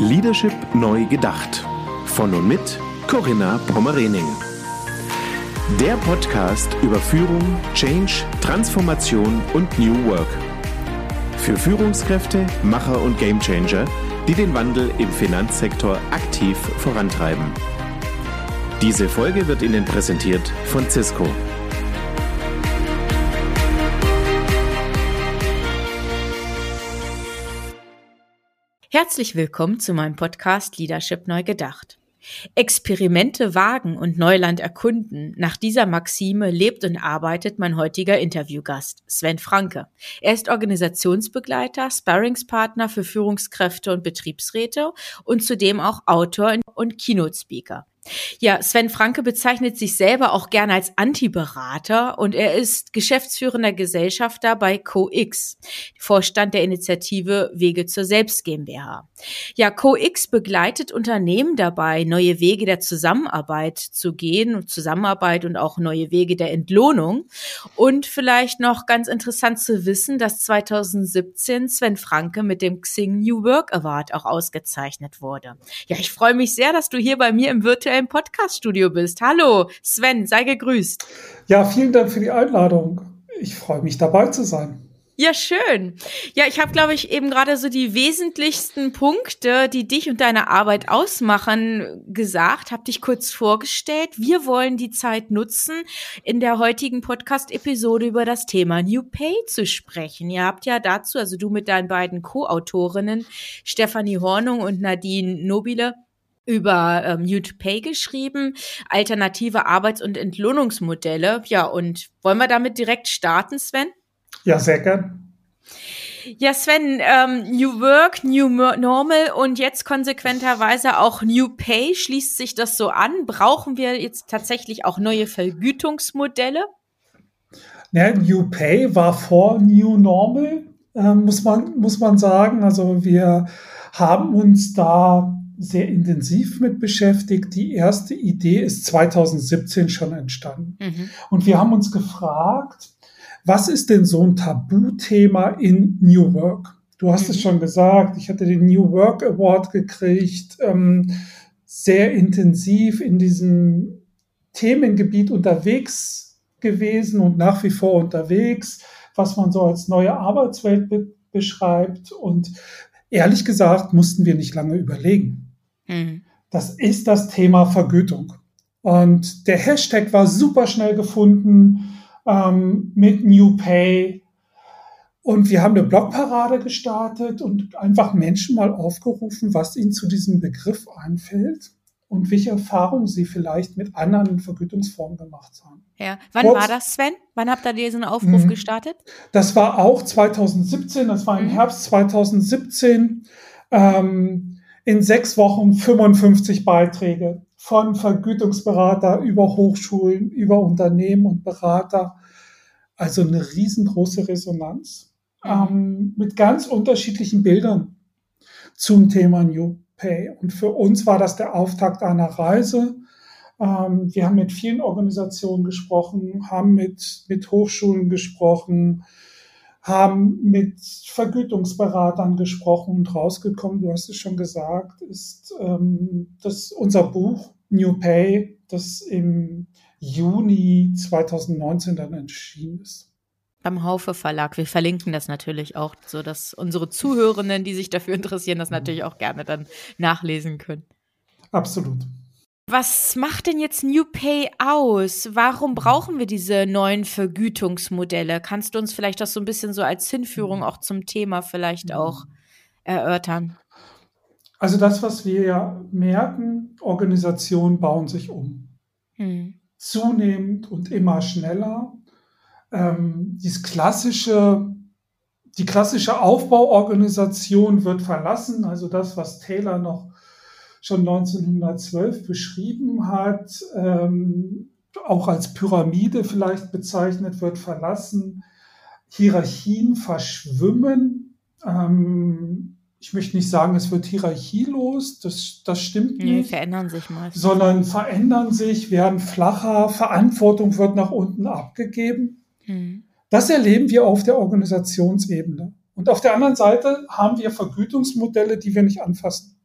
Leadership neu gedacht. Von und mit Corinna Pommerening. Der Podcast über Führung, Change, Transformation und New Work. Für Führungskräfte, Macher und Gamechanger, die den Wandel im Finanzsektor aktiv vorantreiben. Diese Folge wird Ihnen präsentiert von Cisco. Herzlich willkommen zu meinem Podcast Leadership neu gedacht. Experimente wagen und Neuland erkunden. Nach dieser Maxime lebt und arbeitet mein heutiger Interviewgast, Sven Franke. Er ist Organisationsbegleiter, Sparringspartner für Führungskräfte und Betriebsräte und zudem auch Autor und Keynote-Speaker. Ja, Sven Franke bezeichnet sich selber auch gerne als Anti-Berater und er ist geschäftsführender Gesellschafter bei CoX, Vorstand der Initiative Wege zur Selbst GmbH. Ja, CoX begleitet Unternehmen dabei, neue Wege der Zusammenarbeit zu gehen, Zusammenarbeit und auch neue Wege der Entlohnung. Und vielleicht noch ganz interessant zu wissen, dass 2017 Sven Franke mit dem Xing New Work Award auch ausgezeichnet wurde. Ja, ich freue mich sehr, dass du hier bei mir im virtuellen virtuellen Podcast-Studio bist. Hallo, Sven, sei gegrüßt. Ja, vielen Dank für die Einladung. Ich freue mich dabei zu sein. Ja, schön. Ja, ich habe, glaube ich, eben gerade so die wesentlichsten Punkte, die dich und deine Arbeit ausmachen, gesagt, habe dich kurz vorgestellt. Wir wollen die Zeit nutzen, in der heutigen Podcast-Episode über das Thema New Pay zu sprechen. Ihr habt ja dazu, also du mit deinen beiden Co-Autorinnen, Stefanie Hornung und Nadine Nobile, über ähm, New to Pay geschrieben, alternative Arbeits- und Entlohnungsmodelle. Ja, und wollen wir damit direkt starten, Sven? Ja, sehr gern. Ja, Sven, ähm, New Work, New Normal und jetzt konsequenterweise auch New Pay. Schließt sich das so an? Brauchen wir jetzt tatsächlich auch neue Vergütungsmodelle? Ja, New Pay war vor New Normal, äh, muss, man, muss man sagen. Also wir haben uns da sehr intensiv mit beschäftigt. Die erste Idee ist 2017 schon entstanden. Mhm. Und wir haben uns gefragt, was ist denn so ein Tabuthema in New Work? Du hast mhm. es schon gesagt, ich hatte den New Work Award gekriegt, ähm, sehr intensiv in diesem Themengebiet unterwegs gewesen und nach wie vor unterwegs, was man so als neue Arbeitswelt be beschreibt. Und ehrlich gesagt mussten wir nicht lange überlegen. Mhm. Das ist das Thema Vergütung. Und der Hashtag war super schnell gefunden ähm, mit New Pay. Und wir haben eine Blogparade gestartet und einfach Menschen mal aufgerufen, was ihnen zu diesem Begriff einfällt und welche Erfahrungen sie vielleicht mit anderen Vergütungsformen gemacht haben. Ja, wann Kurz, war das, Sven? Wann habt ihr diesen Aufruf mhm. gestartet? Das war auch 2017, das war im mhm. Herbst 2017. Ähm, in sechs Wochen 55 Beiträge von Vergütungsberater über Hochschulen, über Unternehmen und Berater. Also eine riesengroße Resonanz ähm, mit ganz unterschiedlichen Bildern zum Thema New Pay. Und für uns war das der Auftakt einer Reise. Ähm, wir haben mit vielen Organisationen gesprochen, haben mit, mit Hochschulen gesprochen, haben mit Vergütungsberatern gesprochen und rausgekommen, du hast es schon gesagt, ist ähm, das unser Buch New Pay, das im Juni 2019 dann erschienen ist. Beim Haufe Verlag. Wir verlinken das natürlich auch, so dass unsere Zuhörenden, die sich dafür interessieren, das natürlich auch gerne dann nachlesen können. Absolut. Was macht denn jetzt New Pay aus? Warum brauchen wir diese neuen Vergütungsmodelle? Kannst du uns vielleicht das so ein bisschen so als Hinführung auch zum Thema vielleicht auch erörtern? Also das, was wir ja merken, Organisationen bauen sich um. Hm. Zunehmend und immer schneller. Ähm, dieses klassische, die klassische Aufbauorganisation wird verlassen, also das, was Taylor noch schon 1912 beschrieben hat, ähm, auch als Pyramide vielleicht bezeichnet wird, verlassen. Hierarchien verschwimmen. Ähm, ich möchte nicht sagen, es wird hierarchielos, das, das stimmt nicht. Nee, verändern sich mal. Sondern verändern sich, werden flacher, Verantwortung wird nach unten abgegeben. Hm. Das erleben wir auf der Organisationsebene. Und auf der anderen Seite haben wir Vergütungsmodelle, die wir nicht anfassen.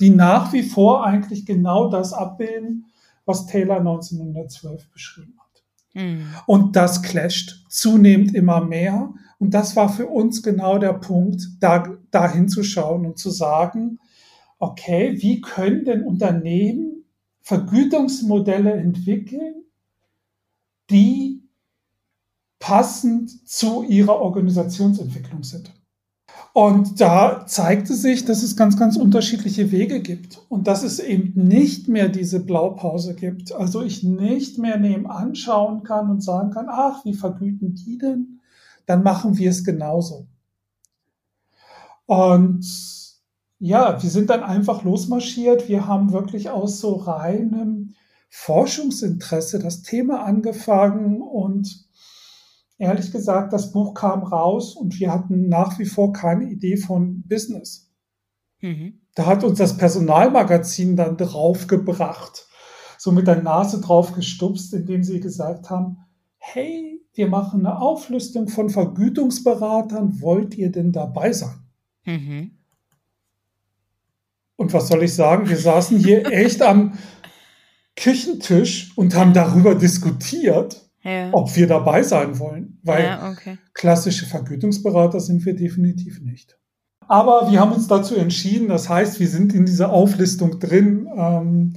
Die nach wie vor eigentlich genau das abbilden, was Taylor 1912 beschrieben hat. Mhm. Und das clasht zunehmend immer mehr. Und das war für uns genau der Punkt, da, da hinzuschauen und zu sagen, okay, wie können denn Unternehmen Vergütungsmodelle entwickeln, die passend zu ihrer Organisationsentwicklung sind. Und da zeigte sich, dass es ganz, ganz unterschiedliche Wege gibt und dass es eben nicht mehr diese Blaupause gibt. Also ich nicht mehr neben anschauen kann und sagen kann, ach, wie vergüten die denn? Dann machen wir es genauso. Und ja, wir sind dann einfach losmarschiert. Wir haben wirklich aus so reinem Forschungsinteresse das Thema angefangen und ehrlich gesagt, das Buch kam raus und wir hatten nach wie vor keine Idee von Business. Mhm. Da hat uns das Personalmagazin dann draufgebracht, so mit der Nase drauf gestupst, indem sie gesagt haben, hey, wir machen eine Auflistung von Vergütungsberatern, wollt ihr denn dabei sein? Mhm. Und was soll ich sagen? Wir saßen hier echt am Küchentisch und haben darüber diskutiert ja. ob wir dabei sein wollen, weil ja, okay. klassische Vergütungsberater sind wir definitiv nicht. Aber wir haben uns dazu entschieden, das heißt, wir sind in dieser Auflistung drin. Ähm,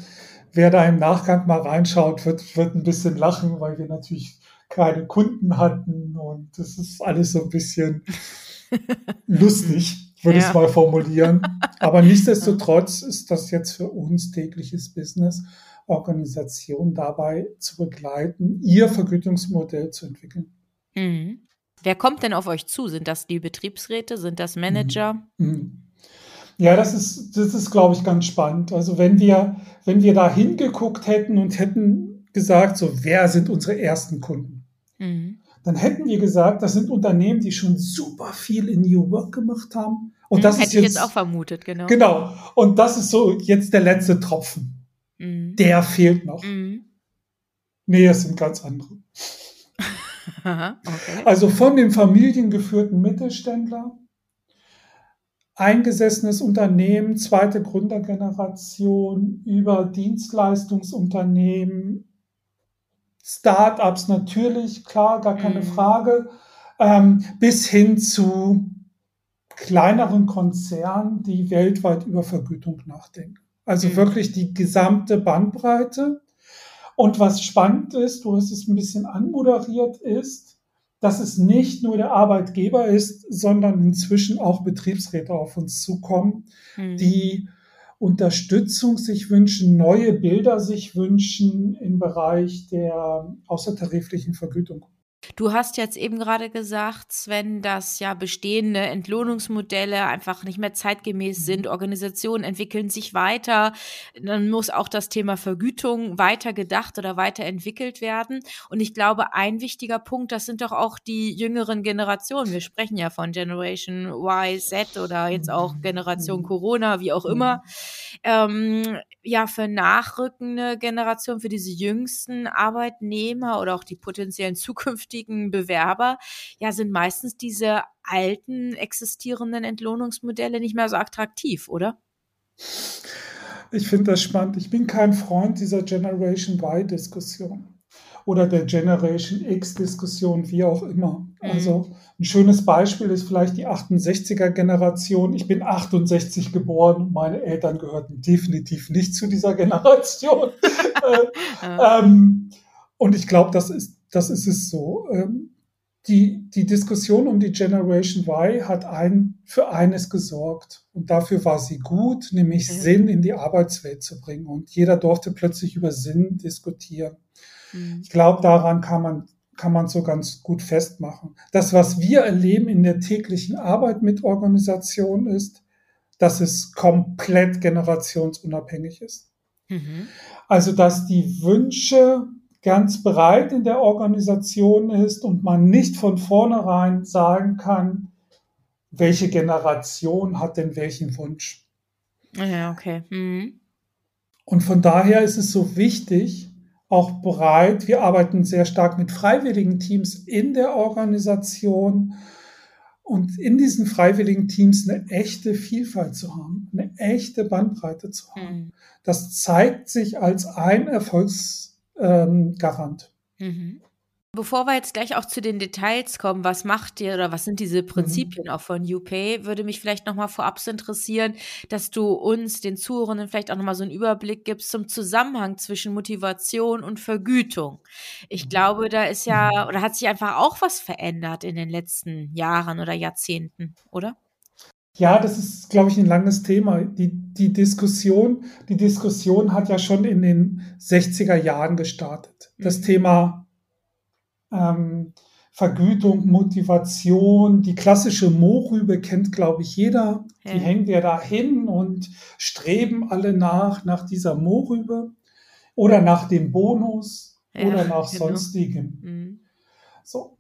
wer da im Nachgang mal reinschaut, wird, wird ein bisschen lachen, weil wir natürlich keine Kunden hatten und das ist alles so ein bisschen lustig, würde ja. ich mal formulieren. Aber nichtsdestotrotz ist das jetzt für uns tägliches Business Organisation dabei zu begleiten, ihr Vergütungsmodell zu entwickeln. Mhm. Wer kommt denn auf euch zu? Sind das die Betriebsräte? Sind das Manager? Mhm. mhm. Ja, das ist, das ist, glaube ich, ganz spannend. Also wenn wir, wenn wir da hingeguckt hätten und hätten gesagt, so, wer sind unsere ersten Kunden? Mhm. Dann hätten wir gesagt, das sind Unternehmen, die schon super viel in New Work gemacht haben. Und mhm, das Hätte ist jetzt, ich jetzt auch vermutet, genau. Genau. Und das ist so jetzt der letzte Tropfen. Mhm. Der fehlt noch. Mhm. Nee, es sind ganz andere. okay. Also von dem familiengeführten Mittelständler, eingesessenes Unternehmen, zweite Gründergeneration, über Dienstleistungsunternehmen, Startups natürlich, klar, gar keine mhm. Frage, ähm, bis hin zu kleineren Konzernen, die weltweit über Vergütung nachdenken. Also mhm. wirklich die gesamte Bandbreite. Und was spannend ist, du hast es ein bisschen anmoderiert, ist, dass es nicht nur der Arbeitgeber ist, sondern inzwischen auch Betriebsräte auf uns zukommen, mhm. die Unterstützung sich wünschen, neue Bilder sich wünschen im Bereich der außertariflichen Vergütung. Du hast jetzt eben gerade gesagt, Sven, dass ja bestehende Entlohnungsmodelle einfach nicht mehr zeitgemäß sind. Mhm. Organisationen entwickeln sich weiter. Dann muss auch das Thema Vergütung weiter gedacht oder weiterentwickelt werden. Und ich glaube, ein wichtiger Punkt, das sind doch auch die jüngeren Generationen. Wir sprechen ja von Generation Y, Z oder jetzt auch mhm. Generation Corona, wie auch immer. Ähm, ja, für nachrückende Generationen, für diese jüngsten Arbeitnehmer oder auch die potenziellen zukünftigen zukünftigen Bewerber, ja, sind meistens diese alten existierenden Entlohnungsmodelle nicht mehr so attraktiv, oder? Ich finde das spannend. Ich bin kein Freund dieser Generation Y-Diskussion oder der Generation X-Diskussion, wie auch immer. Mhm. Also ein schönes Beispiel ist vielleicht die 68er-Generation. Ich bin 68 geboren, meine Eltern gehörten definitiv nicht zu dieser Generation. äh, ähm, und ich glaube, das ist das ist es so. Ähm, die, die Diskussion um die Generation Y hat ein, für eines gesorgt. Und dafür war sie gut, nämlich mhm. Sinn in die Arbeitswelt zu bringen. Und jeder durfte plötzlich über Sinn diskutieren. Mhm. Ich glaube, daran kann man, kann man so ganz gut festmachen. Das, was wir erleben in der täglichen Arbeit mit Organisationen ist, dass es komplett generationsunabhängig ist. Mhm. Also, dass die Wünsche ganz breit in der Organisation ist und man nicht von vornherein sagen kann, welche Generation hat denn welchen Wunsch. Ja, okay. Mhm. Und von daher ist es so wichtig, auch bereit, wir arbeiten sehr stark mit freiwilligen Teams in der Organisation und in diesen freiwilligen Teams eine echte Vielfalt zu haben, eine echte Bandbreite zu haben. Mhm. Das zeigt sich als ein Erfolgsgarant. Ähm, mhm. Bevor wir jetzt gleich auch zu den Details kommen, was macht ihr oder was sind diese mhm. Prinzipien mhm. auch von UPay, würde mich vielleicht nochmal vorab interessieren, dass du uns, den Zuhörenden, vielleicht auch nochmal so einen Überblick gibst zum Zusammenhang zwischen Motivation und Vergütung. Ich mhm. glaube, da ist ja, mhm. oder hat sich einfach auch was verändert in den letzten Jahren oder Jahrzehnten, oder? Ja, das ist, glaube ich, ein langes Thema. Die, die Diskussion, die Diskussion hat ja schon in den 60er Jahren gestartet. Das mhm. Thema ähm, Vergütung, Motivation, die klassische Mohrrübe kennt, glaube ich, jeder. Ja. Die hängen wir da hin und streben alle nach, nach dieser Mohrrübe oder nach dem Bonus ja, oder nach genau. sonstigem. Mhm. So.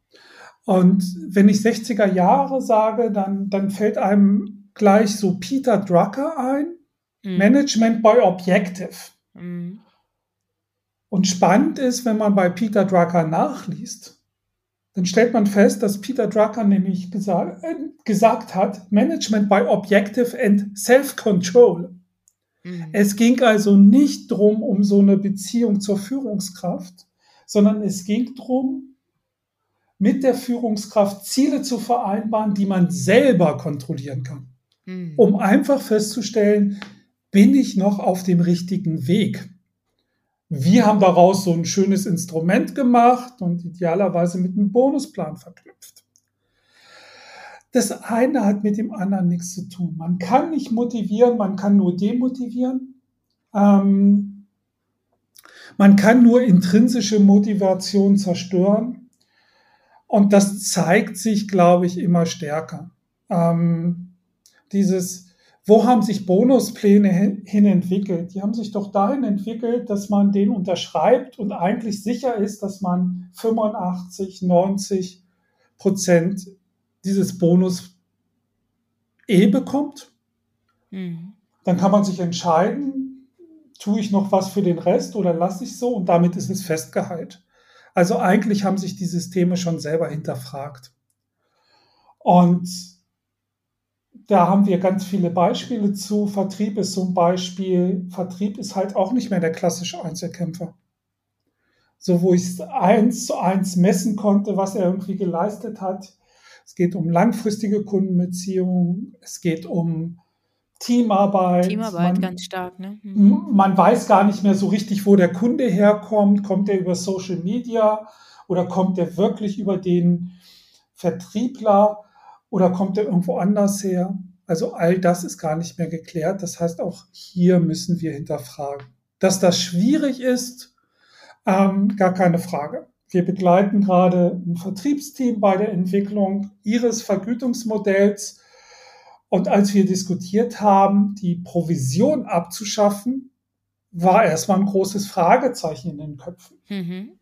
Und wenn ich 60er Jahre sage, dann, dann fällt einem gleich so Peter Drucker ein, mhm. Management by Objective. Mhm. Und spannend ist, wenn man bei Peter Drucker nachliest, dann stellt man fest, dass Peter Drucker nämlich gesagt, äh, gesagt hat, Management by Objective and Self-Control. Mhm. Es ging also nicht drum um so eine Beziehung zur Führungskraft, sondern es ging drum, mit der Führungskraft Ziele zu vereinbaren, die man selber kontrollieren kann, mhm. um einfach festzustellen, bin ich noch auf dem richtigen Weg? Wir haben daraus so ein schönes Instrument gemacht und idealerweise mit einem Bonusplan verknüpft. Das eine hat mit dem anderen nichts zu tun. Man kann nicht motivieren, man kann nur demotivieren. Ähm, man kann nur intrinsische Motivation zerstören. Und das zeigt sich, glaube ich, immer stärker. Ähm, dieses, wo haben sich Bonuspläne hin entwickelt? Die haben sich doch dahin entwickelt, dass man den unterschreibt und eigentlich sicher ist, dass man 85, 90 Prozent dieses Bonus eh bekommt. Mhm. Dann kann man sich entscheiden, tue ich noch was für den Rest oder lasse ich so und damit ist es festgehalten. Also eigentlich haben sich die Systeme schon selber hinterfragt. Und da haben wir ganz viele Beispiele zu. Vertrieb ist ein Beispiel. Vertrieb ist halt auch nicht mehr der klassische Einzelkämpfer. So, wo ich es eins zu eins messen konnte, was er irgendwie geleistet hat. Es geht um langfristige Kundenbeziehungen. Es geht um Teamarbeit. Teamarbeit man, ganz stark, ne? Mhm. Man weiß gar nicht mehr so richtig, wo der Kunde herkommt. Kommt er über Social Media oder kommt er wirklich über den Vertriebler? Oder kommt er irgendwo anders her? Also all das ist gar nicht mehr geklärt. Das heißt, auch hier müssen wir hinterfragen. Dass das schwierig ist, ähm, gar keine Frage. Wir begleiten gerade ein Vertriebsteam bei der Entwicklung ihres Vergütungsmodells. Und als wir diskutiert haben, die Provision abzuschaffen, war erstmal ein großes Fragezeichen in den Köpfen. Mhm.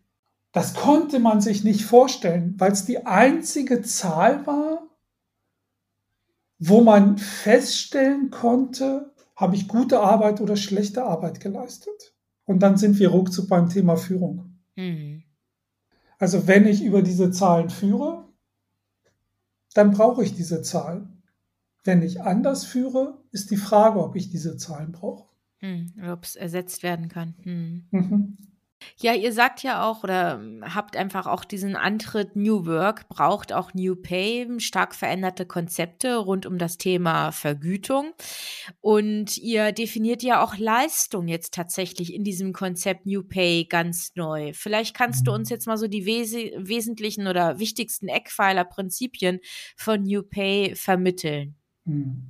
Das konnte man sich nicht vorstellen, weil es die einzige Zahl war, wo man feststellen konnte, habe ich gute Arbeit oder schlechte Arbeit geleistet. Und dann sind wir ruckzuck beim Thema Führung. Mhm. Also wenn ich über diese Zahlen führe, dann brauche ich diese Zahlen. Wenn ich anders führe, ist die Frage, ob ich diese Zahlen brauche. Mhm. Ob es ersetzt werden kann. Mhm. Mhm. Ja, ihr sagt ja auch oder habt einfach auch diesen Antritt New Work braucht auch New Pay, stark veränderte Konzepte rund um das Thema Vergütung. Und ihr definiert ja auch Leistung jetzt tatsächlich in diesem Konzept New Pay ganz neu. Vielleicht kannst du uns jetzt mal so die wes wesentlichen oder wichtigsten Eckpfeiler, Prinzipien von New Pay vermitteln. Hm.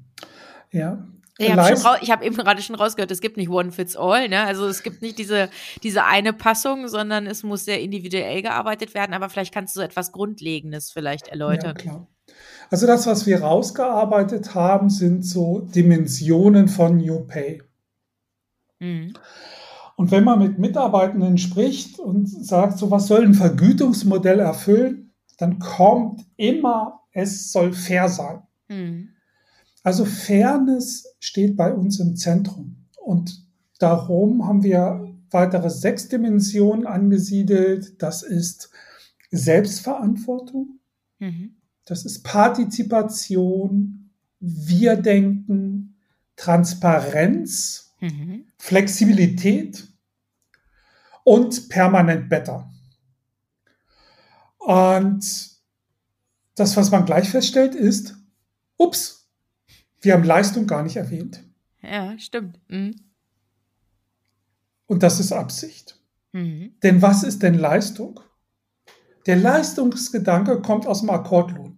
Ja, ich habe hab eben gerade schon rausgehört, es gibt nicht One Fits All, ne? Also es gibt nicht diese, diese eine Passung, sondern es muss sehr individuell gearbeitet werden. Aber vielleicht kannst du so etwas Grundlegendes vielleicht erläutern. Ja, klar. Also das, was wir rausgearbeitet haben, sind so Dimensionen von New Pay. Mhm. Und wenn man mit Mitarbeitenden spricht und sagt, so was soll ein Vergütungsmodell erfüllen, dann kommt immer, es soll fair sein. Mhm. Also Fairness steht bei uns im Zentrum. Und darum haben wir weitere sechs Dimensionen angesiedelt. Das ist Selbstverantwortung. Mhm. Das ist Partizipation, Wir-Denken, Transparenz, mhm. Flexibilität und permanent Better. Und das, was man gleich feststellt, ist, ups, wir haben Leistung gar nicht erwähnt. Ja, stimmt. Mhm. Und das ist Absicht. Mhm. Denn was ist denn Leistung? Der Leistungsgedanke kommt aus dem Akkordlohn.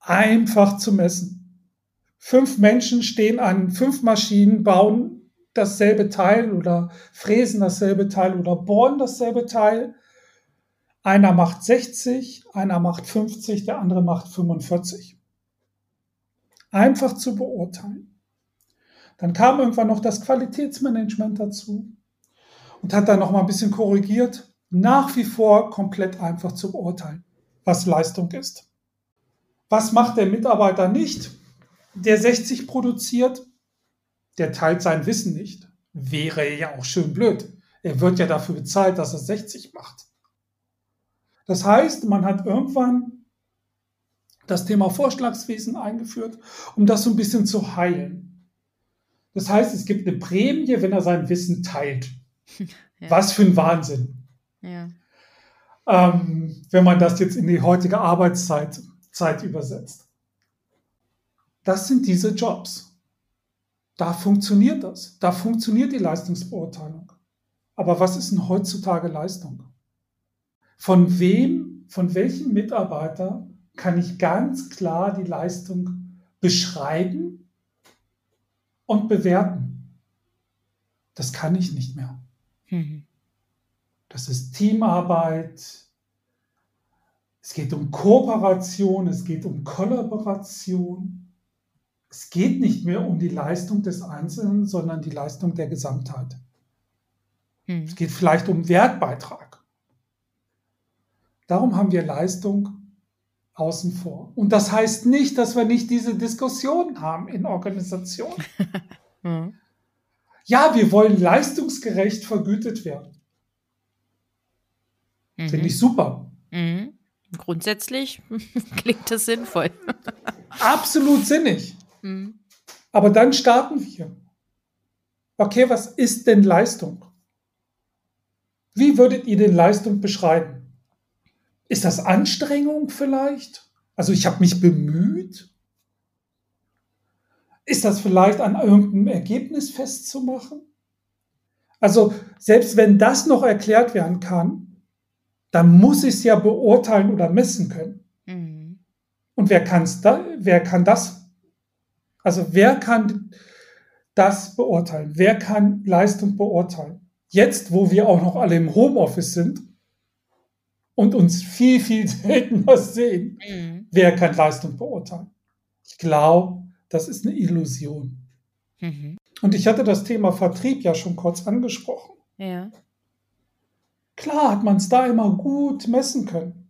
Einfach zu messen. Fünf Menschen stehen an fünf Maschinen, bauen dasselbe Teil oder fräsen dasselbe Teil oder bohren dasselbe Teil. Einer macht 60, einer macht 50, der andere macht 45. Einfach zu beurteilen. Dann kam irgendwann noch das Qualitätsmanagement dazu und hat dann noch mal ein bisschen korrigiert. Nach wie vor komplett einfach zu beurteilen, was Leistung ist. Was macht der Mitarbeiter nicht? Der 60 produziert, der teilt sein Wissen nicht. Wäre ja auch schön blöd. Er wird ja dafür bezahlt, dass er 60 macht. Das heißt, man hat irgendwann das Thema Vorschlagswesen eingeführt, um das so ein bisschen zu heilen. Das heißt, es gibt eine Prämie, wenn er sein Wissen teilt. Ja. Was für ein Wahnsinn. Ja. Ähm, wenn man das jetzt in die heutige Arbeitszeit Zeit übersetzt. Das sind diese Jobs. Da funktioniert das. Da funktioniert die Leistungsbeurteilung. Aber was ist denn heutzutage Leistung? Von wem, von welchem Mitarbeiter kann ich ganz klar die Leistung beschreiben und bewerten? Das kann ich nicht mehr. Mhm. Das ist Teamarbeit. Es geht um Kooperation, es geht um Kollaboration. Es geht nicht mehr um die Leistung des Einzelnen, sondern die Leistung der Gesamtheit. Mhm. Es geht vielleicht um Wertbeitrag. Darum haben wir Leistung außen vor. Und das heißt nicht, dass wir nicht diese Diskussion haben in Organisationen. mhm. Ja, wir wollen leistungsgerecht vergütet werden. Mhm. Finde ich super. Mhm. Grundsätzlich klingt das sinnvoll. Absolut sinnig. Mhm. Aber dann starten wir. Okay, was ist denn Leistung? Wie würdet ihr denn Leistung beschreiben? Ist das Anstrengung vielleicht? Also ich habe mich bemüht? Ist das vielleicht an irgendeinem Ergebnis festzumachen? Also selbst wenn das noch erklärt werden kann, dann muss ich es ja beurteilen oder messen können. Mhm. Und wer, kann's da, wer kann das? Also wer kann das beurteilen? Wer kann Leistung beurteilen? Jetzt, wo wir auch noch alle im Homeoffice sind, und uns viel, viel seltener sehen, mhm. wer kann Leistung beurteilen? Ich glaube, das ist eine Illusion. Mhm. Und ich hatte das Thema Vertrieb ja schon kurz angesprochen. Ja. Klar hat man es da immer gut messen können.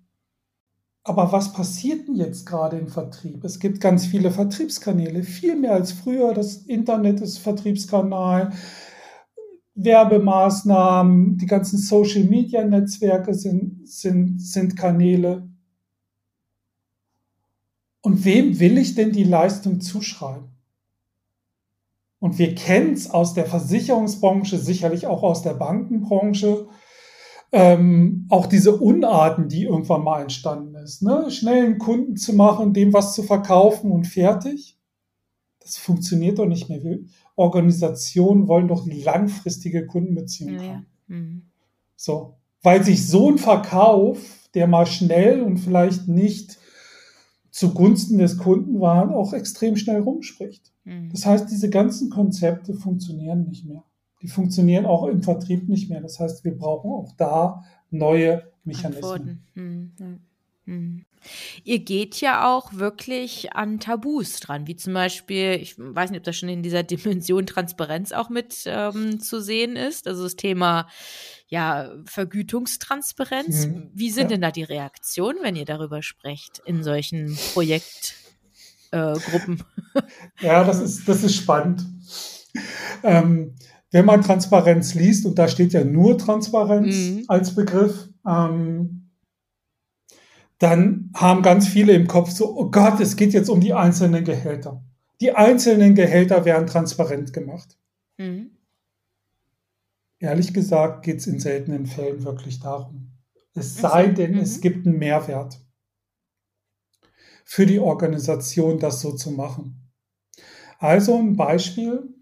Aber was passiert denn jetzt gerade im Vertrieb? Es gibt ganz viele Vertriebskanäle, viel mehr als früher. Das Internet ist Vertriebskanal. Werbemaßnahmen, die ganzen Social-Media-Netzwerke sind, sind, sind Kanäle. Und wem will ich denn die Leistung zuschreiben? Und wir kennen es aus der Versicherungsbranche, sicherlich auch aus der Bankenbranche, ähm, auch diese Unarten, die irgendwann mal entstanden ist. Ne? Schnell einen Kunden zu machen, dem was zu verkaufen und fertig. Das funktioniert doch nicht mehr. Organisationen wollen doch langfristige Kundenbeziehungen ja. haben. Mhm. So, weil sich so ein Verkauf, der mal schnell und vielleicht nicht zugunsten des Kunden war, auch extrem schnell rumspricht. Mhm. Das heißt, diese ganzen Konzepte funktionieren nicht mehr. Die funktionieren auch im Vertrieb nicht mehr. Das heißt, wir brauchen auch da neue Mechanismen. Mhm. Mhm. Ihr geht ja auch wirklich an Tabus dran, wie zum Beispiel, ich weiß nicht, ob das schon in dieser Dimension Transparenz auch mit ähm, zu sehen ist, also das Thema ja Vergütungstransparenz. Mhm. Wie sind ja. denn da die Reaktionen, wenn ihr darüber sprecht in solchen Projektgruppen? Äh, ja, das ist, das ist spannend. Ähm, wenn man Transparenz liest, und da steht ja nur Transparenz mhm. als Begriff, ähm, dann haben ganz viele im Kopf so, oh Gott, es geht jetzt um die einzelnen Gehälter. Die einzelnen Gehälter werden transparent gemacht. Mhm. Ehrlich gesagt geht es in seltenen Fällen wirklich darum. Es sei denn, mhm. es gibt einen Mehrwert für die Organisation, das so zu machen. Also ein Beispiel,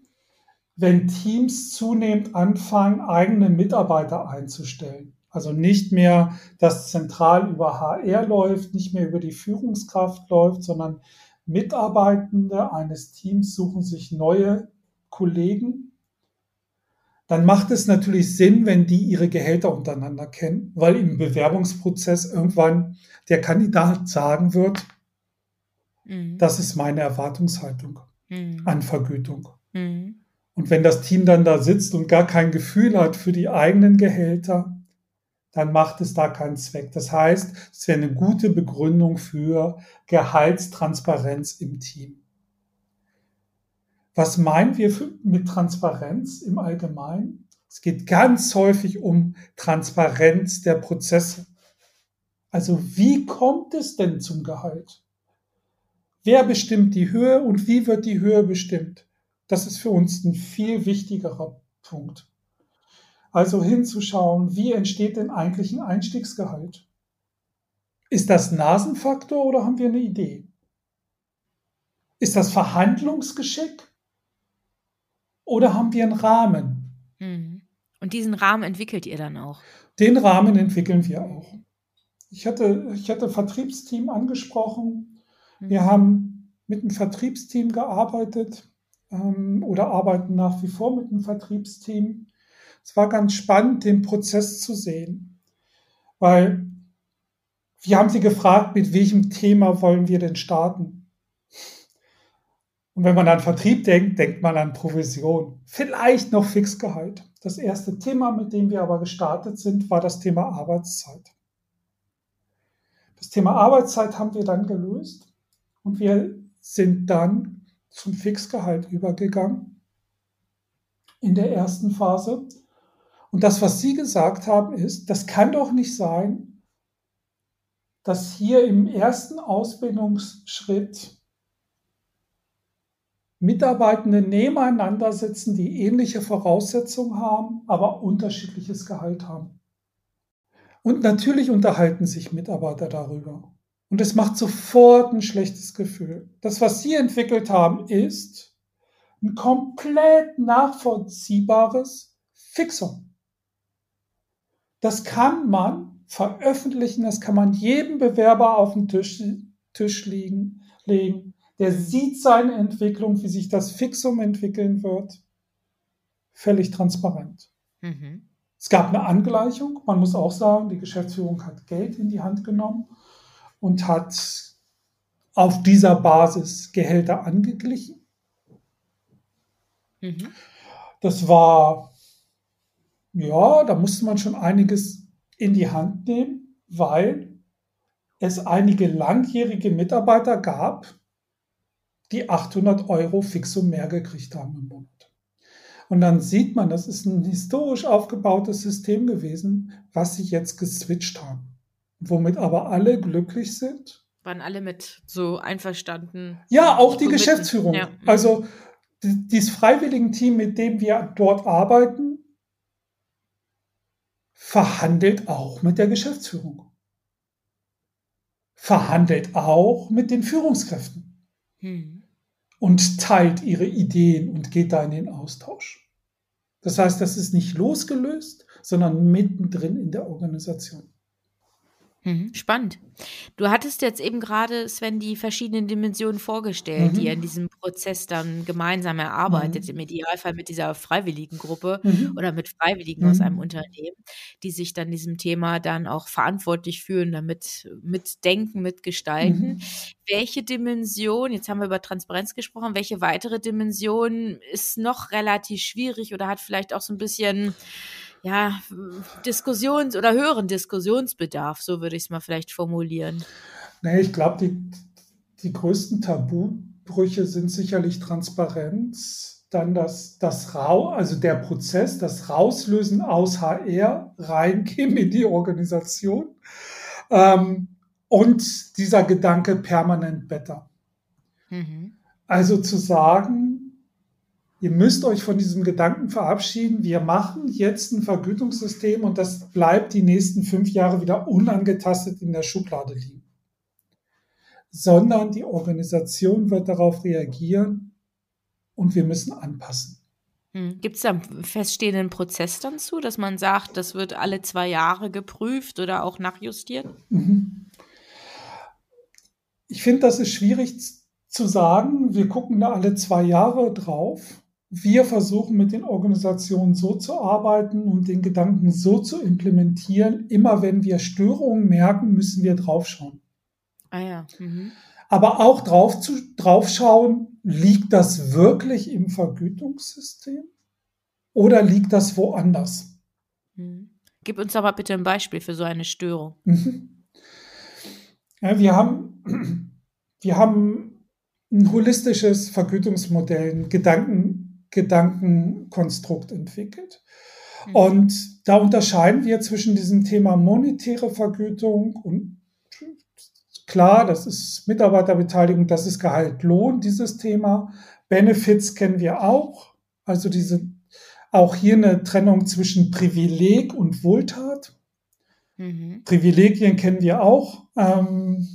wenn Teams zunehmend anfangen, eigene Mitarbeiter einzustellen. Also nicht mehr das zentral über HR läuft, nicht mehr über die Führungskraft läuft, sondern Mitarbeitende eines Teams suchen sich neue Kollegen. Dann macht es natürlich Sinn, wenn die ihre Gehälter untereinander kennen, weil im Bewerbungsprozess irgendwann der Kandidat sagen wird, mhm. das ist meine Erwartungshaltung mhm. an Vergütung. Mhm. Und wenn das Team dann da sitzt und gar kein Gefühl hat für die eigenen Gehälter, dann macht es da keinen Zweck. Das heißt, es wäre eine gute Begründung für Gehaltstransparenz im Team. Was meinen wir mit Transparenz im Allgemeinen? Es geht ganz häufig um Transparenz der Prozesse. Also wie kommt es denn zum Gehalt? Wer bestimmt die Höhe und wie wird die Höhe bestimmt? Das ist für uns ein viel wichtigerer Punkt. Also hinzuschauen, wie entsteht denn eigentlich ein Einstiegsgehalt? Ist das Nasenfaktor oder haben wir eine Idee? Ist das Verhandlungsgeschick oder haben wir einen Rahmen? Mhm. Und diesen Rahmen entwickelt ihr dann auch? Den Rahmen entwickeln wir auch. Ich hatte, ich hatte Vertriebsteam angesprochen. Wir mhm. haben mit einem Vertriebsteam gearbeitet ähm, oder arbeiten nach wie vor mit einem Vertriebsteam. Es war ganz spannend, den Prozess zu sehen, weil wir haben sie gefragt, mit welchem Thema wollen wir denn starten? Und wenn man an Vertrieb denkt, denkt man an Provision, vielleicht noch Fixgehalt. Das erste Thema, mit dem wir aber gestartet sind, war das Thema Arbeitszeit. Das Thema Arbeitszeit haben wir dann gelöst und wir sind dann zum Fixgehalt übergegangen in der ersten Phase und das, was Sie gesagt haben, ist, das kann doch nicht sein, dass hier im ersten Ausbildungsschritt Mitarbeitende nebeneinander sitzen, die ähnliche Voraussetzungen haben, aber unterschiedliches Gehalt haben. Und natürlich unterhalten sich Mitarbeiter darüber. Und es macht sofort ein schlechtes Gefühl. Das, was Sie entwickelt haben, ist ein komplett nachvollziehbares Fixum. Das kann man veröffentlichen, das kann man jedem Bewerber auf den Tisch, Tisch liegen, legen. Der sieht seine Entwicklung, wie sich das Fixum entwickeln wird. Völlig transparent. Mhm. Es gab eine Angleichung. Man muss auch sagen, die Geschäftsführung hat Geld in die Hand genommen und hat auf dieser Basis Gehälter angeglichen. Mhm. Das war ja, da musste man schon einiges in die Hand nehmen, weil es einige langjährige Mitarbeiter gab, die 800 Euro Fixum mehr gekriegt haben im Monat. Und dann sieht man, das ist ein historisch aufgebautes System gewesen, was sie jetzt geswitcht haben. Womit aber alle glücklich sind. Waren alle mit so einverstanden? Ja, auch die Geschäftsführung. Ja. Also dieses Freiwilligenteam, mit dem wir dort arbeiten, verhandelt auch mit der Geschäftsführung. Verhandelt auch mit den Führungskräften. Hm. Und teilt ihre Ideen und geht da in den Austausch. Das heißt, das ist nicht losgelöst, sondern mittendrin in der Organisation. Mhm, spannend. Du hattest jetzt eben gerade, Sven, die verschiedenen Dimensionen vorgestellt, mhm. die ihr in diesem Prozess dann gemeinsam erarbeitet, mhm. im Idealfall mit dieser freiwilligen Gruppe mhm. oder mit Freiwilligen aus einem mhm. Unternehmen, die sich dann diesem Thema dann auch verantwortlich fühlen, damit mitdenken, mitgestalten. Mhm. Welche Dimension, jetzt haben wir über Transparenz gesprochen, welche weitere Dimension ist noch relativ schwierig oder hat vielleicht auch so ein bisschen ja, Diskussions- oder höheren Diskussionsbedarf, so würde ich es mal vielleicht formulieren. Nee, ich glaube, die, die größten Tabubrüche sind sicherlich Transparenz, dann das, das Rau, also der Prozess, das Rauslösen aus HR, reingehen in die Organisation. Ähm, und dieser Gedanke permanent better. Mhm. Also zu sagen, ihr müsst euch von diesem Gedanken verabschieden, wir machen jetzt ein Vergütungssystem und das bleibt die nächsten fünf Jahre wieder unangetastet in der Schublade liegen. Sondern die Organisation wird darauf reagieren und wir müssen anpassen. Hm. Gibt es da einen feststehenden Prozess dann zu, dass man sagt, das wird alle zwei Jahre geprüft oder auch nachjustiert? Mhm. Ich finde, das ist schwierig zu sagen. Wir gucken da alle zwei Jahre drauf. Wir versuchen mit den Organisationen so zu arbeiten und den Gedanken so zu implementieren. Immer wenn wir Störungen merken, müssen wir draufschauen. Ah ja. Mhm. Aber auch drauf zu, draufschauen, liegt das wirklich im Vergütungssystem oder liegt das woanders? Mhm. Gib uns aber bitte ein Beispiel für so eine Störung. Mhm. Ja, wir haben, wir haben ein holistisches Vergütungsmodell, ein Gedanken, Gedankenkonstrukt entwickelt. Mhm. Und da unterscheiden wir zwischen diesem Thema monetäre Vergütung und klar, das ist Mitarbeiterbeteiligung, das ist Gehalt, Lohn, dieses Thema. Benefits kennen wir auch. Also diese, auch hier eine Trennung zwischen Privileg und Wohltat. Mhm. Privilegien kennen wir auch. Ähm,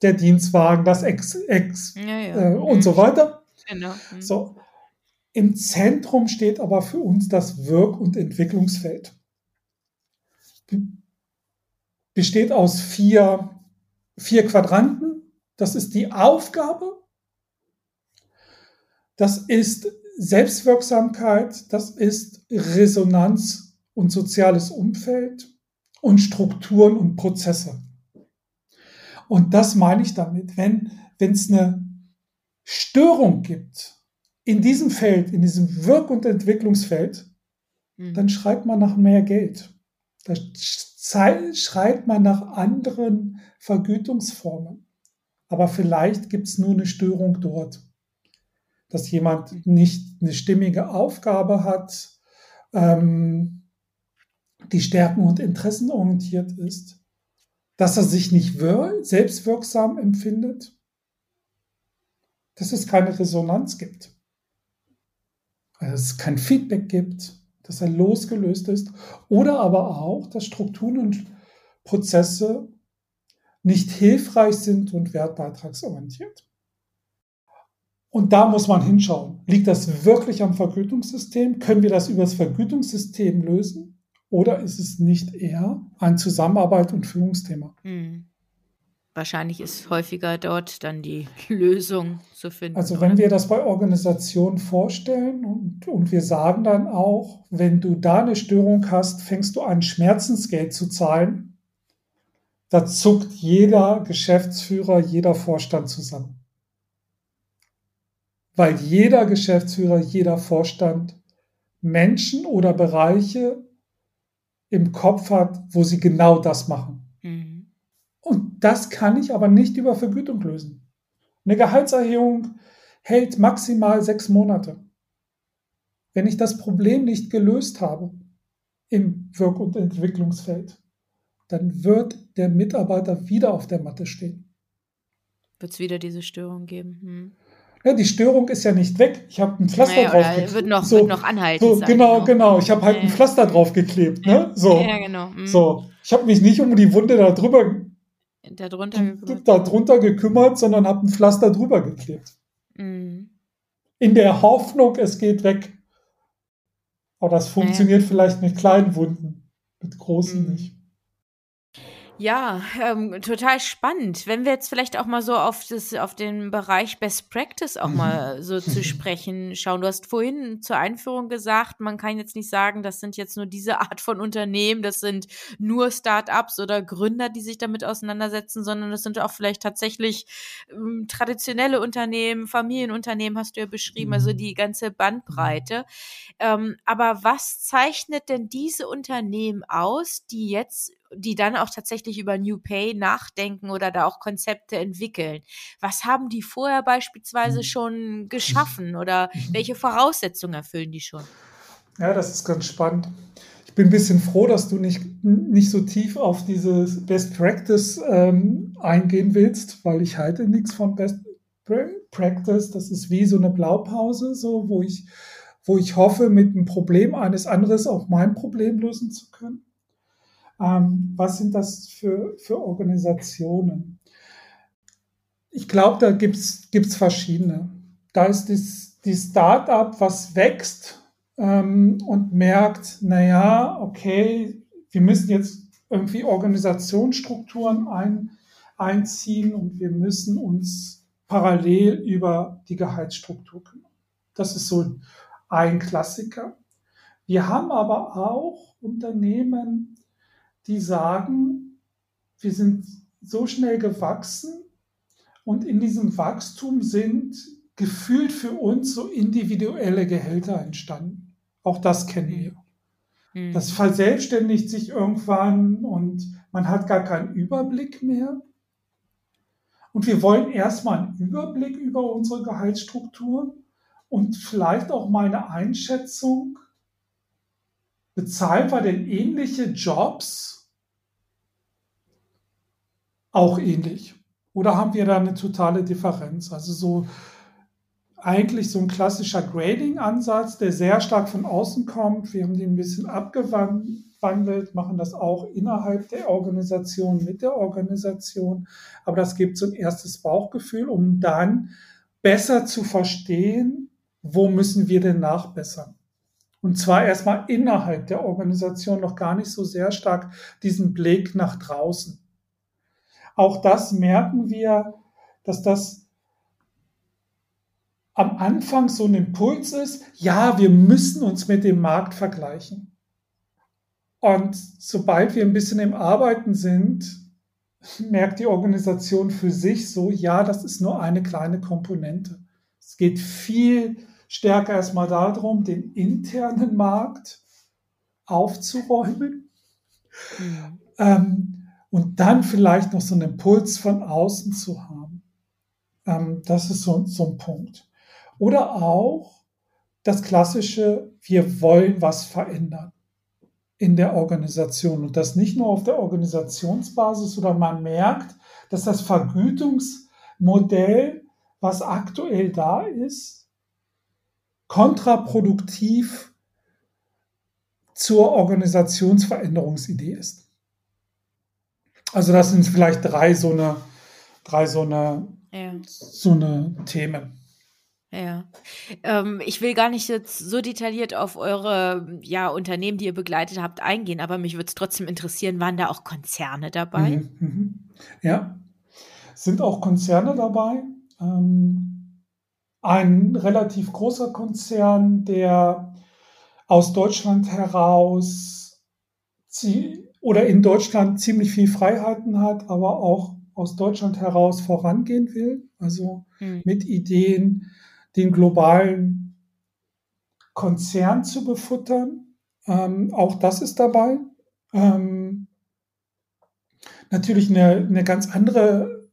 der Dienstwagen, das Ex, Ex ja, ja. Äh, und mhm. so weiter. Genau. Mhm. So. Im Zentrum steht aber für uns das Wirk- und Entwicklungsfeld. Besteht aus vier, vier Quadranten. Das ist die Aufgabe. Das ist Selbstwirksamkeit. Das ist Resonanz und soziales Umfeld und Strukturen und Prozesse. Und das meine ich damit, wenn es eine Störung gibt in diesem Feld, in diesem Wirk- und Entwicklungsfeld, mhm. dann schreit man nach mehr Geld. Da schreit man nach anderen Vergütungsformen. Aber vielleicht gibt es nur eine Störung dort, dass jemand nicht eine stimmige Aufgabe hat, ähm, die stärken- und interessenorientiert ist, dass er sich nicht selbstwirksam empfindet, dass es keine Resonanz gibt, dass es kein Feedback gibt, dass er losgelöst ist oder aber auch, dass Strukturen und Prozesse nicht hilfreich sind und wertbeitragsorientiert. Und da muss man hinschauen. Liegt das wirklich am Vergütungssystem? Können wir das über das Vergütungssystem lösen? Oder ist es nicht eher ein Zusammenarbeit und Führungsthema? Hm. Wahrscheinlich ist häufiger dort dann die Lösung zu finden. Also wenn wir das bei Organisationen vorstellen und, und wir sagen dann auch, wenn du da eine Störung hast, fängst du an, Schmerzensgeld zu zahlen, da zuckt jeder Geschäftsführer, jeder Vorstand zusammen. Weil jeder Geschäftsführer, jeder Vorstand Menschen oder Bereiche im Kopf hat, wo sie genau das machen. Das kann ich aber nicht über Vergütung lösen. Eine Gehaltserhöhung hält maximal sechs Monate. Wenn ich das Problem nicht gelöst habe im Wirk- und Entwicklungsfeld, dann wird der Mitarbeiter wieder auf der Matte stehen. Wird es wieder diese Störung geben? Hm. Ja, die Störung ist ja nicht weg. Ich habe ein Pflaster naja, drauf geklebt. Wird noch, so, wird noch anhalten. So, genau, genau, genau. Ich habe halt ja, ein Pflaster drauf geklebt. Ne? So. Ja, genau. Mhm. So. Ich habe mich nicht um die Wunde da drüber da drunter gekümmert, da drunter gekümmert sondern habe ein Pflaster drüber geklebt. Mhm. In der Hoffnung, es geht weg. Aber das funktioniert ja. vielleicht mit kleinen Wunden, mit großen mhm. nicht. Ja, ähm, total spannend. Wenn wir jetzt vielleicht auch mal so auf, das, auf den Bereich Best Practice auch mal so zu sprechen schauen. Du hast vorhin zur Einführung gesagt, man kann jetzt nicht sagen, das sind jetzt nur diese Art von Unternehmen, das sind nur Start-ups oder Gründer, die sich damit auseinandersetzen, sondern das sind auch vielleicht tatsächlich ähm, traditionelle Unternehmen, Familienunternehmen hast du ja beschrieben, also mhm. die ganze Bandbreite. Ähm, aber was zeichnet denn diese Unternehmen aus, die jetzt die dann auch tatsächlich über New Pay nachdenken oder da auch Konzepte entwickeln. Was haben die vorher beispielsweise mhm. schon geschaffen oder welche Voraussetzungen erfüllen die schon? Ja, das ist ganz spannend. Ich bin ein bisschen froh, dass du nicht, nicht so tief auf dieses Best Practice ähm, eingehen willst, weil ich halte nichts von Best Practice. Das ist wie so eine Blaupause, so, wo ich, wo ich hoffe, mit dem Problem eines anderes auch mein Problem lösen zu können. Ähm, was sind das für, für Organisationen? Ich glaube, da gibt es verschiedene. Da ist das, die Start-up, was wächst ähm, und merkt, naja, okay, wir müssen jetzt irgendwie Organisationsstrukturen ein, einziehen und wir müssen uns parallel über die Gehaltsstruktur kümmern. Das ist so ein Klassiker. Wir haben aber auch Unternehmen, die sagen, wir sind so schnell gewachsen und in diesem Wachstum sind gefühlt für uns so individuelle Gehälter entstanden. Auch das kennen wir. Mhm. Das verselbstständigt sich irgendwann und man hat gar keinen Überblick mehr. Und wir wollen erstmal einen Überblick über unsere Gehaltsstruktur und vielleicht auch mal eine Einschätzung, bezahlen wir denn ähnliche Jobs auch ähnlich? Oder haben wir da eine totale Differenz? Also so eigentlich so ein klassischer Grading-Ansatz, der sehr stark von außen kommt. Wir haben den ein bisschen abgewandelt, machen das auch innerhalb der Organisation, mit der Organisation. Aber das gibt so ein erstes Bauchgefühl, um dann besser zu verstehen, wo müssen wir denn nachbessern. Und zwar erstmal innerhalb der Organisation noch gar nicht so sehr stark diesen Blick nach draußen. Auch das merken wir, dass das am Anfang so ein Impuls ist, ja, wir müssen uns mit dem Markt vergleichen. Und sobald wir ein bisschen im Arbeiten sind, merkt die Organisation für sich so, ja, das ist nur eine kleine Komponente. Es geht viel stärker erstmal darum, den internen Markt aufzuräumen. Mhm. Ähm, und dann vielleicht noch so einen Impuls von außen zu haben. Ähm, das ist so, so ein Punkt. Oder auch das klassische, wir wollen was verändern in der Organisation. Und das nicht nur auf der Organisationsbasis, sondern man merkt, dass das Vergütungsmodell, was aktuell da ist, kontraproduktiv zur Organisationsveränderungsidee ist. Also das sind vielleicht drei so eine, drei so eine, ja. so eine Themen. Ja. Ähm, ich will gar nicht jetzt so detailliert auf eure ja, Unternehmen, die ihr begleitet habt, eingehen, aber mich würde es trotzdem interessieren, waren da auch Konzerne dabei? Mhm, mhm. Ja, sind auch Konzerne dabei. Ähm, ein relativ großer Konzern, der aus Deutschland heraus oder in Deutschland ziemlich viel Freiheiten hat, aber auch aus Deutschland heraus vorangehen will, also mhm. mit Ideen, den globalen Konzern zu befuttern. Ähm, auch das ist dabei. Ähm, natürlich eine, eine ganz andere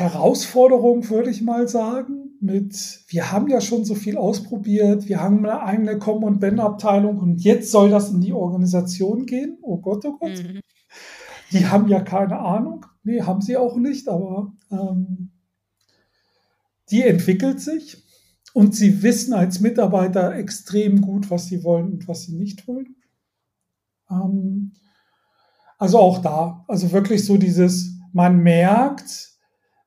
Herausforderung, würde ich mal sagen. Mit, wir haben ja schon so viel ausprobiert, wir haben eine eigene Com- und Ben-Abteilung und jetzt soll das in die Organisation gehen. Oh Gott, oh Gott. Mhm. Die haben ja keine Ahnung. Nee, haben sie auch nicht, aber ähm, die entwickelt sich und sie wissen als Mitarbeiter extrem gut, was sie wollen und was sie nicht wollen. Ähm, also auch da, also wirklich so dieses, man merkt,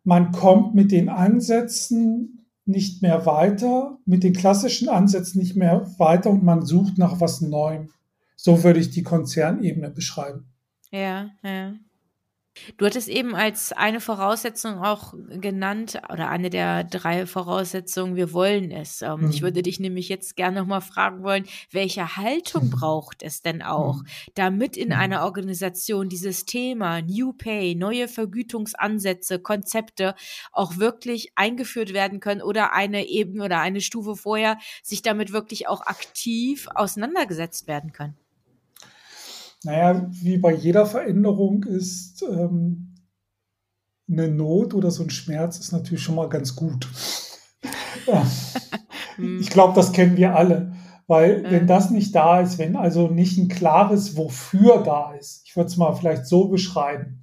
man kommt mit den Ansätzen nicht mehr weiter, mit den klassischen Ansätzen nicht mehr weiter und man sucht nach was Neuem. So würde ich die Konzernebene beschreiben. Ja, ja. Du hattest eben als eine Voraussetzung auch genannt, oder eine der drei Voraussetzungen, wir wollen es. Ähm, mhm. Ich würde dich nämlich jetzt gerne nochmal fragen wollen, welche Haltung braucht es denn auch, mhm. damit in mhm. einer Organisation dieses Thema New Pay, neue Vergütungsansätze, Konzepte auch wirklich eingeführt werden können oder eine Ebene oder eine Stufe vorher sich damit wirklich auch aktiv auseinandergesetzt werden können? Naja, wie bei jeder Veränderung ist ähm, eine Not oder so ein Schmerz ist natürlich schon mal ganz gut. ich glaube, das kennen wir alle. Weil wenn das nicht da ist, wenn also nicht ein klares Wofür da ist, ich würde es mal vielleicht so beschreiben,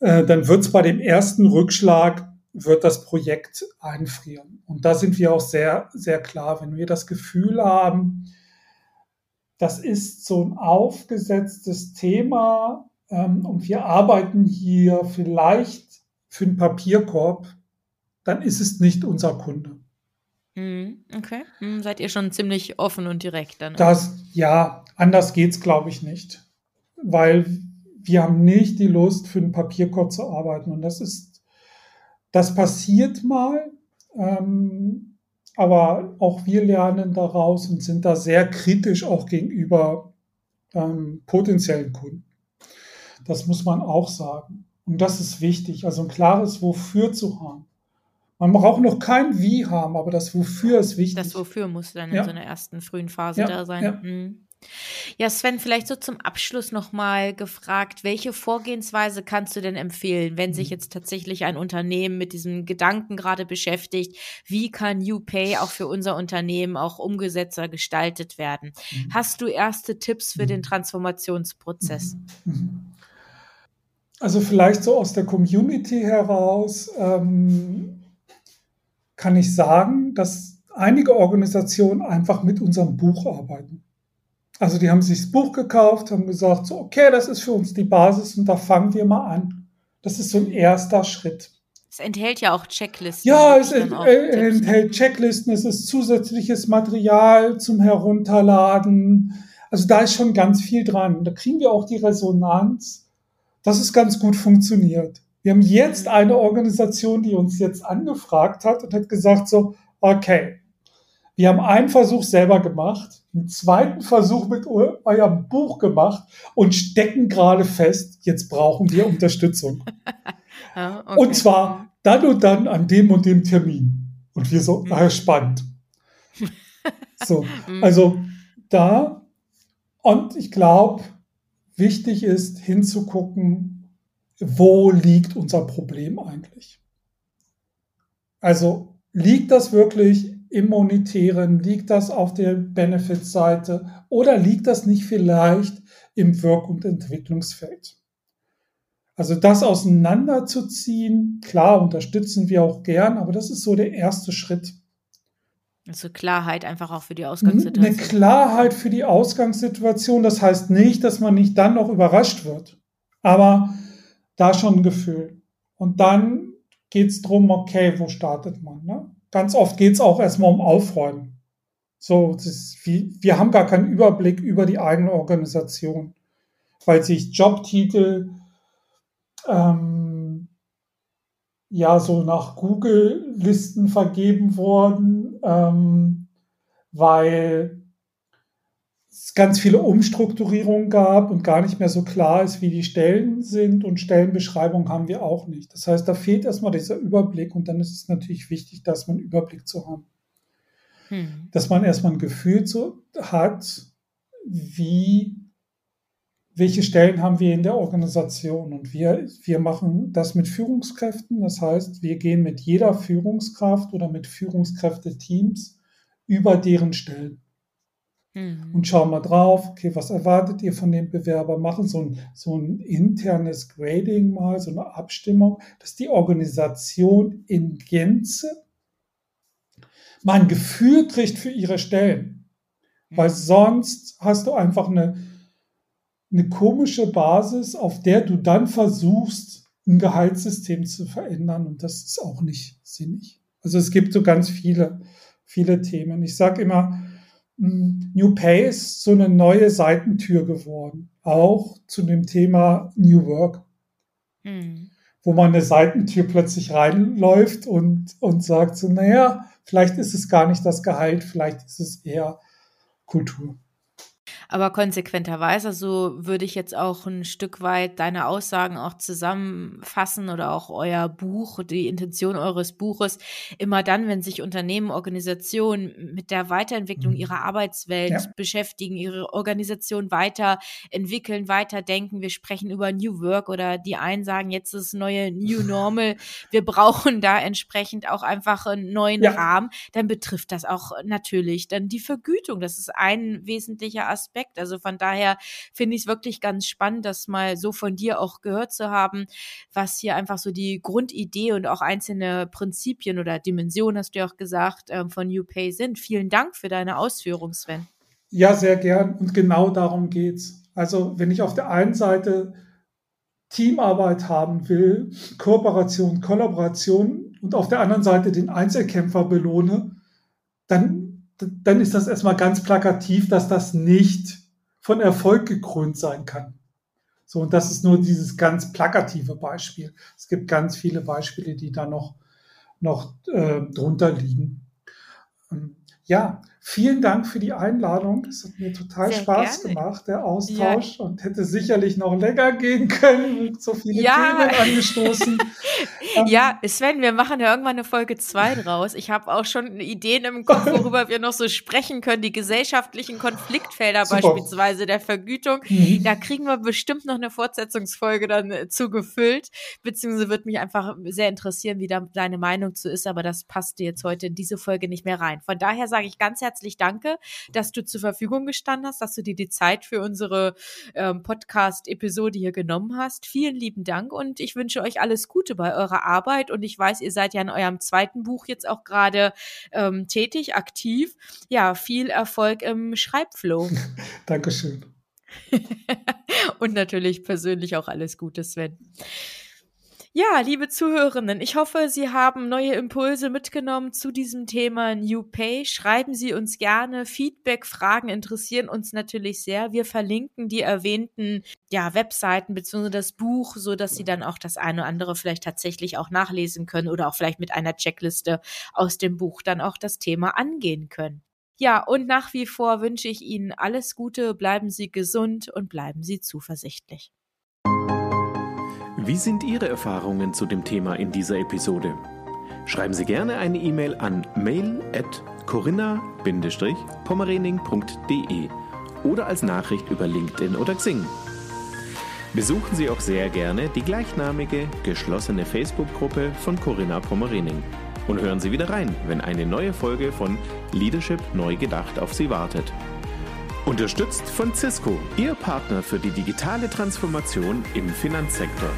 äh, dann wird es bei dem ersten Rückschlag, wird das Projekt einfrieren. Und da sind wir auch sehr, sehr klar, wenn wir das Gefühl haben, das ist so ein aufgesetztes Thema ähm, und wir arbeiten hier vielleicht für einen Papierkorb, dann ist es nicht unser Kunde. Mhm, okay. Mhm, seid ihr schon ziemlich offen und direkt dann? Das, ja, anders geht's, glaube ich, nicht. Weil wir haben nicht die Lust, für einen Papierkorb zu arbeiten. Und das ist, das passiert mal. Ähm, aber auch wir lernen daraus und sind da sehr kritisch auch gegenüber ähm, potenziellen Kunden. Das muss man auch sagen. Und das ist wichtig, also ein klares Wofür zu haben. Man braucht noch kein Wie haben, aber das Wofür ist wichtig. Das Wofür muss dann ja. in so einer ersten frühen Phase ja, da sein. Ja. Mhm. Ja, Sven, vielleicht so zum Abschluss nochmal gefragt, welche Vorgehensweise kannst du denn empfehlen, wenn sich mhm. jetzt tatsächlich ein Unternehmen mit diesem Gedanken gerade beschäftigt, wie kann UPay auch für unser Unternehmen auch umgesetzter gestaltet werden? Mhm. Hast du erste Tipps für den Transformationsprozess? Also vielleicht so aus der Community heraus ähm, kann ich sagen, dass einige Organisationen einfach mit unserem Buch arbeiten. Also die haben sich das Buch gekauft, haben gesagt, so, okay, das ist für uns die Basis und da fangen wir mal an. Das ist so ein erster Schritt. Es enthält ja auch Checklisten. Ja, es ent enthält Checklisten, es ist zusätzliches Material zum Herunterladen. Also da ist schon ganz viel dran. Da kriegen wir auch die Resonanz, dass es ganz gut funktioniert. Wir haben jetzt eine Organisation, die uns jetzt angefragt hat und hat gesagt so, okay, wir haben einen Versuch selber gemacht, einen zweiten Versuch mit eurem Buch gemacht und stecken gerade fest, jetzt brauchen wir Unterstützung. ah, okay. Und zwar dann und dann an dem und dem Termin. Und wir so, ah, spannend. so, mhm. also da, und ich glaube, wichtig ist hinzugucken, wo liegt unser Problem eigentlich? Also liegt das wirklich im Monetären? Liegt das auf der Benefits-Seite oder liegt das nicht vielleicht im Wirk- und Entwicklungsfeld? Also das auseinanderzuziehen, klar, unterstützen wir auch gern, aber das ist so der erste Schritt. Also Klarheit einfach auch für die Ausgangssituation. Eine Klarheit für die Ausgangssituation, das heißt nicht, dass man nicht dann noch überrascht wird, aber da schon ein Gefühl. Und dann geht es darum, okay, wo startet man? Ne? Ganz oft geht es auch erstmal um Aufräumen. So, ist, wir, wir haben gar keinen Überblick über die eigene Organisation, weil sich Jobtitel ähm, ja so nach Google-Listen vergeben wurden, ähm, weil es ganz viele Umstrukturierungen gab und gar nicht mehr so klar ist, wie die Stellen sind und Stellenbeschreibungen haben wir auch nicht. Das heißt, da fehlt erstmal dieser Überblick und dann ist es natürlich wichtig, dass man Überblick zu haben. Hm. Dass man erstmal ein Gefühl zu, hat, wie, welche Stellen haben wir in der Organisation und wir, wir machen das mit Führungskräften. Das heißt, wir gehen mit jeder Führungskraft oder mit Führungskräfteteams über deren Stellen mhm. und schauen mal drauf, okay, was erwartet ihr von dem Bewerber? Machen so ein, so ein internes Grading mal, so eine Abstimmung, dass die Organisation in Gänze mal ein Gefühl kriegt für ihre Stellen. Mhm. Weil sonst hast du einfach eine, eine komische Basis, auf der du dann versuchst, ein Gehaltssystem zu verändern. Und das ist auch nicht sinnig. Also es gibt so ganz viele, viele Themen. Ich sage immer, New Pay ist so eine neue Seitentür geworden, auch zu dem Thema New Work, mhm. wo man eine Seitentür plötzlich reinläuft und, und sagt so, naja, vielleicht ist es gar nicht das Gehalt, vielleicht ist es eher Kultur. Aber konsequenterweise, so würde ich jetzt auch ein Stück weit deine Aussagen auch zusammenfassen oder auch euer Buch, die Intention eures Buches. Immer dann, wenn sich Unternehmen, Organisationen mit der Weiterentwicklung mhm. ihrer Arbeitswelt ja. beschäftigen, ihre Organisation weiterentwickeln, weiterdenken. Wir sprechen über New Work oder die einen sagen, jetzt ist neue New Normal. Wir brauchen da entsprechend auch einfach einen neuen ja. Rahmen. Dann betrifft das auch natürlich dann die Vergütung. Das ist ein wesentlicher Aspekt Aspekt. Also von daher finde ich es wirklich ganz spannend, das mal so von dir auch gehört zu haben, was hier einfach so die Grundidee und auch einzelne Prinzipien oder Dimensionen, hast du ja auch gesagt, ähm, von UPay sind. Vielen Dank für deine Ausführungen, Sven. Ja, sehr gern. Und genau darum geht's. Also wenn ich auf der einen Seite Teamarbeit haben will, Kooperation, Kollaboration und auf der anderen Seite den Einzelkämpfer belohne, dann dann ist das erstmal ganz plakativ, dass das nicht von Erfolg gekrönt sein kann. So, und das ist nur dieses ganz plakative Beispiel. Es gibt ganz viele Beispiele, die da noch, noch äh, drunter liegen. Ähm, ja, Vielen Dank für die Einladung. Es hat mir total Sehr Spaß gerne. gemacht, der Austausch, ja. und hätte sicherlich noch länger gehen können, so viele ja. Themen angestoßen. ja, Sven, wir machen ja irgendwann eine Folge zwei draus. Ich habe auch schon Ideen im Kopf, worüber wir noch so sprechen können. Die gesellschaftlichen Konfliktfelder Super. beispielsweise der Vergütung. Mhm. Da kriegen wir bestimmt noch eine Fortsetzungsfolge dann äh, zugefüllt. Beziehungsweise wird mich einfach sehr interessieren, wie da deine Meinung zu ist, aber das passte jetzt heute in diese Folge nicht mehr rein. Von daher sage ich ganz herzlich herzlich danke, dass du zur Verfügung gestanden hast, dass du dir die Zeit für unsere ähm, Podcast-Episode hier genommen hast. Vielen lieben Dank und ich wünsche euch alles Gute bei eurer Arbeit und ich weiß, ihr seid ja in eurem zweiten Buch jetzt auch gerade ähm, tätig, aktiv. Ja, viel Erfolg im Schreibflow. Dankeschön. und natürlich persönlich auch alles Gute, Sven. Ja, liebe Zuhörenden, ich hoffe, Sie haben neue Impulse mitgenommen zu diesem Thema New Pay. Schreiben Sie uns gerne Feedback, Fragen interessieren uns natürlich sehr. Wir verlinken die erwähnten ja, Webseiten bzw. das Buch, so dass Sie dann auch das eine oder andere vielleicht tatsächlich auch nachlesen können oder auch vielleicht mit einer Checkliste aus dem Buch dann auch das Thema angehen können. Ja, und nach wie vor wünsche ich Ihnen alles Gute, bleiben Sie gesund und bleiben Sie zuversichtlich. Wie sind Ihre Erfahrungen zu dem Thema in dieser Episode? Schreiben Sie gerne eine E-Mail an mail@corinna-pommerening.de oder als Nachricht über LinkedIn oder Xing. Besuchen Sie auch sehr gerne die gleichnamige geschlossene Facebook-Gruppe von Corinna Pommerening und hören Sie wieder rein, wenn eine neue Folge von Leadership neu gedacht auf Sie wartet. Unterstützt von Cisco, Ihr Partner für die digitale Transformation im Finanzsektor.